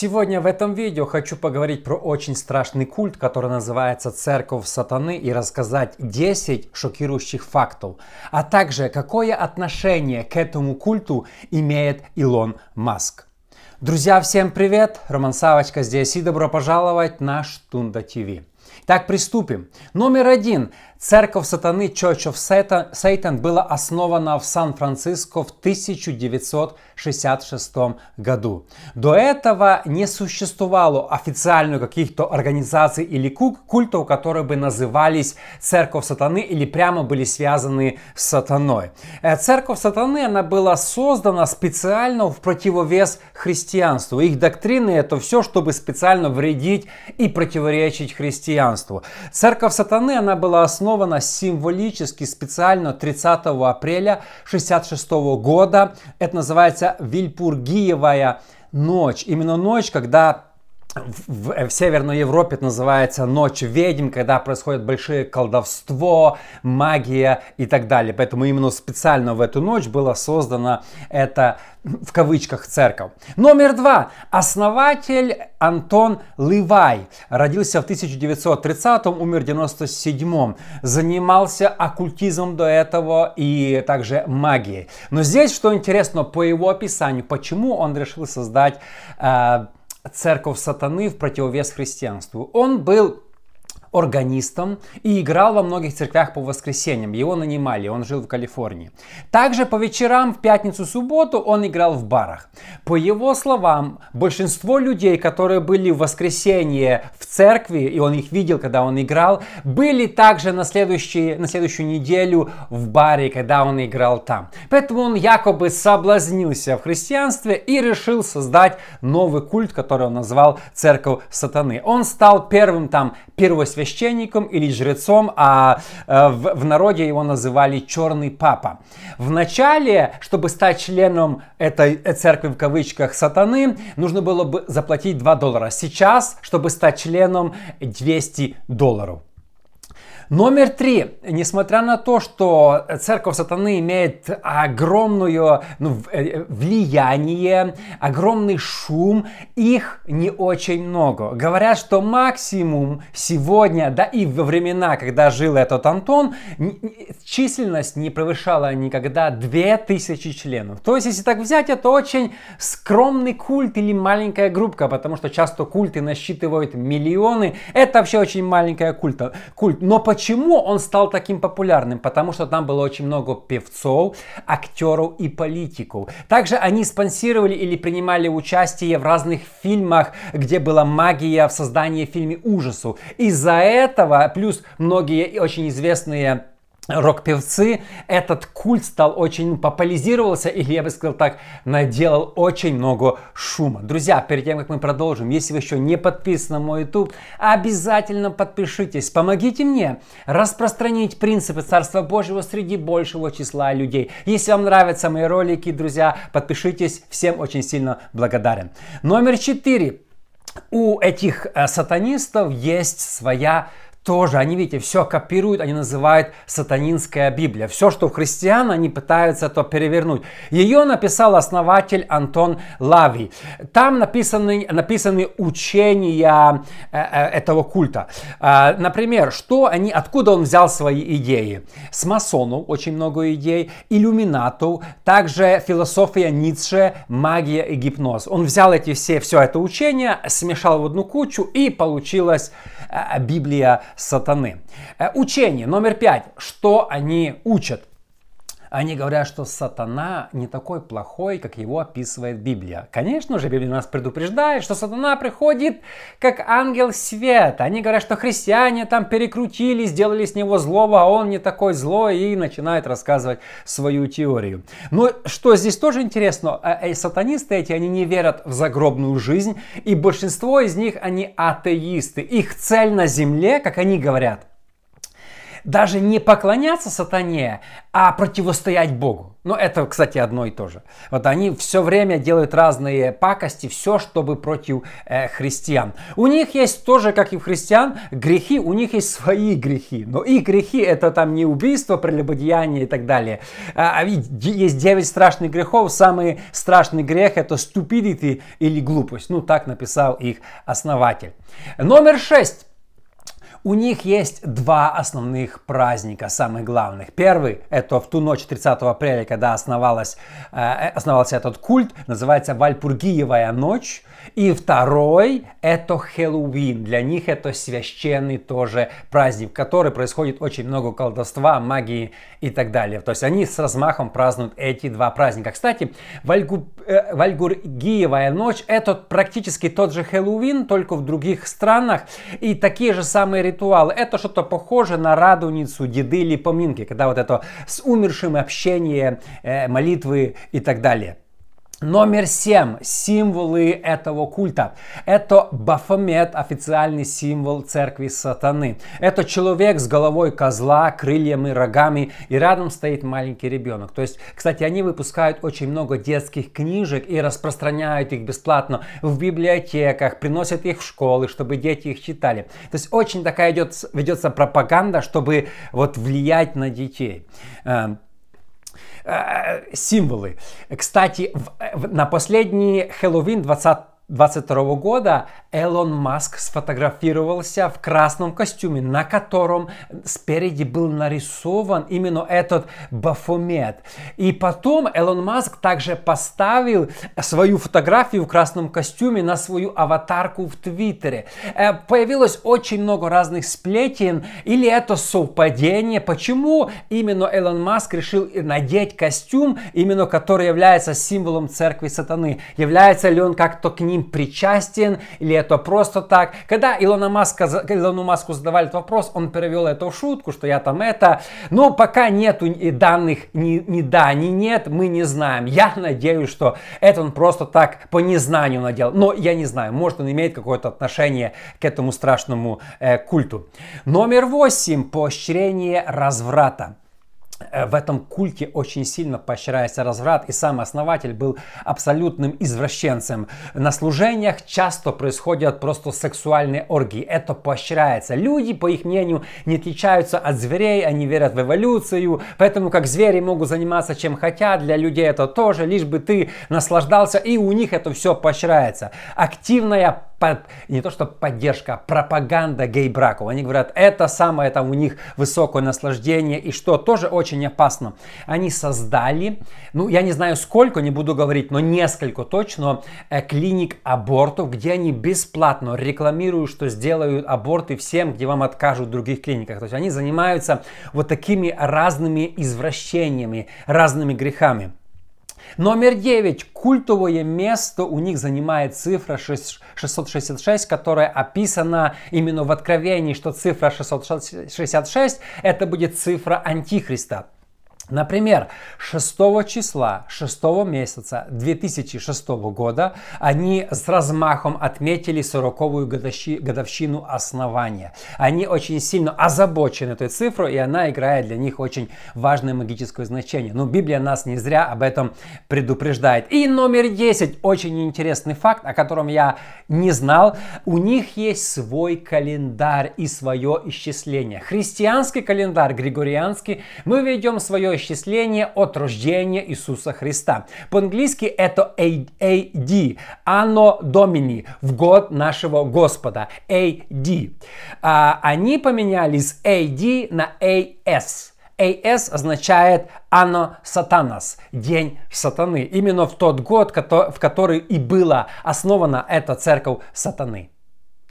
Сегодня в этом видео хочу поговорить про очень страшный культ, который называется Церковь Сатаны и рассказать 10 шокирующих фактов, а также какое отношение к этому культу имеет Илон Маск. Друзья, всем привет! Роман Савочка здесь и добро пожаловать на Штунда ТВ. Так, приступим. Номер один. Церковь сатаны Church of Satan была основана в Сан-Франциско в 1966 году. До этого не существовало официально каких-то организаций или культов, которые бы назывались Церковь сатаны или прямо были связаны с сатаной. Э, церковь сатаны она была создана специально в противовес христианству. Их доктрины это все, чтобы специально вредить и противоречить христианству. Церковь сатаны она была основана основана символически специально 30 апреля 1966 года. Это называется Вильпургиевая ночь. Именно ночь, когда в, в Северной Европе это называется ночь ведьм, когда происходит большое колдовство, магия и так далее. Поэтому именно специально в эту ночь было создано это в кавычках церковь. Номер два. Основатель Антон Ливай. Родился в 1930-м, умер в 97-м. Занимался оккультизмом до этого и также магией. Но здесь, что интересно, по его описанию, почему он решил создать э, церковь сатаны в противовес христианству. Он был органистом и играл во многих церквях по воскресеньям. Его нанимали, он жил в Калифорнии. Также по вечерам, в пятницу-субботу он играл в барах. По его словам, большинство людей, которые были в воскресенье в церкви, и он их видел, когда он играл, были также на, следующий, на следующую неделю в баре, когда он играл там. Поэтому он якобы соблазнился в христианстве и решил создать новый культ, который он назвал Церковь Сатаны. Он стал первым там первосвященником священником или жрецом, а э, в, в народе его называли черный папа. Вначале, чтобы стать членом этой церкви в кавычках сатаны, нужно было бы заплатить 2 доллара. Сейчас, чтобы стать членом, 200 долларов. Номер три. Несмотря на то, что церковь сатаны имеет огромное ну, э, влияние, огромный шум, их не очень много. Говорят, что максимум сегодня, да и во времена, когда жил этот Антон, численность не превышала никогда 2000 членов. То есть, если так взять, это очень скромный культ или маленькая группа, потому что часто культы насчитывают миллионы. Это вообще очень маленькая культа, культ. Но почему Почему он стал таким популярным? Потому что там было очень много певцов, актеров и политиков. Также они спонсировали или принимали участие в разных фильмах, где была магия в создании фильма ужасов. Из-за этого, плюс многие очень известные рок-певцы, этот культ стал очень популяризировался, или я бы сказал так, наделал очень много шума. Друзья, перед тем, как мы продолжим, если вы еще не подписаны на мой YouTube, обязательно подпишитесь. Помогите мне распространить принципы Царства Божьего среди большего числа людей. Если вам нравятся мои ролики, друзья, подпишитесь. Всем очень сильно благодарен. Номер четыре. У этих э, сатанистов есть своя тоже, они, видите, все копируют, они называют сатанинская Библия. Все, что у христиан, они пытаются то перевернуть. Ее написал основатель Антон Лави. Там написаны, написаны учения э, э, этого культа. Э, например, что они, откуда он взял свои идеи? С масонов очень много идей, иллюминатов, также философия Ницше, магия и гипноз. Он взял эти все, все это учение, смешал в одну кучу и получилась Библия сатаны. Э, учение номер пять. Что они учат? Они говорят, что сатана не такой плохой, как его описывает Библия. Конечно же, Библия нас предупреждает, что сатана приходит как ангел света. Они говорят, что христиане там перекрутили, сделали с него злого, а он не такой злой и начинает рассказывать свою теорию. Но что здесь тоже интересно, э, э, сатанисты эти, они не верят в загробную жизнь, и большинство из них, они атеисты. Их цель на земле, как они говорят, даже не поклоняться сатане, а противостоять Богу. Ну, это, кстати, одно и то же. Вот они все время делают разные пакости, все, чтобы против э, христиан. У них есть тоже, как и у христиан, грехи, у них есть свои грехи. Но их грехи это там не убийство, прелюбодеяние и так далее. А, а есть 9 страшных грехов. Самый страшный грех это stupidity или глупость. Ну, так написал их основатель. Номер 6. У них есть два основных праздника, самых главных. Первый – это в ту ночь 30 апреля, когда основалась, э, основался этот культ, называется Вальпургиевая ночь. И второй – это Хэллоуин. Для них это священный тоже праздник, в который происходит очень много колдовства, магии и так далее. То есть они с размахом празднуют эти два праздника. Кстати, Вальгу, э, Вальгургиевая ночь – это практически тот же Хэллоуин, только в других странах. И такие же самые ритуалы. Это что-то похоже на радуницу, деды или поминки, когда вот это с умершим общение, э, молитвы и так далее. Номер семь. Символы этого культа. Это Бафомет, официальный символ церкви сатаны. Это человек с головой козла, крыльями, рогами, и рядом стоит маленький ребенок. То есть, кстати, они выпускают очень много детских книжек и распространяют их бесплатно в библиотеках, приносят их в школы, чтобы дети их читали. То есть, очень такая идет, ведется пропаганда, чтобы вот влиять на детей. Э, символы. Кстати, в, в, на последний Хэллоуин 20 2022 года Элон Маск сфотографировался в красном костюме, на котором спереди был нарисован именно этот Бафомет. И потом Элон Маск также поставил свою фотографию в красном костюме на свою аватарку в Твиттере. Э, появилось очень много разных сплетен, или это совпадение, почему именно Элон Маск решил надеть костюм, именно который является символом церкви сатаны. Является ли он как-то к ним ним причастен, или это просто так. Когда Илона Маска, Илону Маску задавали этот вопрос, он перевел это в шутку, что я там это. Но пока нету данных ни, ни да, ни нет, мы не знаем. Я надеюсь, что это он просто так по незнанию надел. Но я не знаю, может он имеет какое-то отношение к этому страшному э, культу. Номер восемь. Поощрение разврата. Э, в этом культе очень сильно поощряется разврат, и сам основатель был абсолютным извращенцем. На служениях часто происходят просто сексуальные оргии. Это поощряется. Люди, по их мнению, не отличаются от зверей, они верят в эволюцию, поэтому как звери могут заниматься чем хотят, для людей это тоже, лишь бы ты наслаждался, и у них это все поощряется. Активная под, не то что поддержка, а пропаганда гей-браков. Они говорят, это самое там у них высокое наслаждение, и что тоже очень опасно. Они создали, ну я не знаю сколько, не буду говорить, но несколько точно э, клиник абортов, где они бесплатно рекламируют, что сделают аборты всем, где вам откажут в других клиниках. То есть они занимаются вот такими разными извращениями, разными грехами. Номер 9. Культовое место у них занимает цифра 666, которая описана именно в Откровении, что цифра 666 это будет цифра Антихриста. Например, 6 числа 6 месяца 2006 года они с размахом отметили 40-ю годовщину основания. Они очень сильно озабочены этой цифрой, и она играет для них очень важное магическое значение. Но Библия нас не зря об этом предупреждает. И номер 10, очень интересный факт, о котором я не знал. У них есть свой календарь и свое исчисление. Христианский календарь, григорианский, мы ведем свое исчисление от рождения Иисуса Христа. По-английски это AD, Anno Domini, в год нашего Господа, AD. А, они поменялись AD на AS. AS означает Anno Satanas, день сатаны. Именно в тот год, в который и была основана эта церковь сатаны.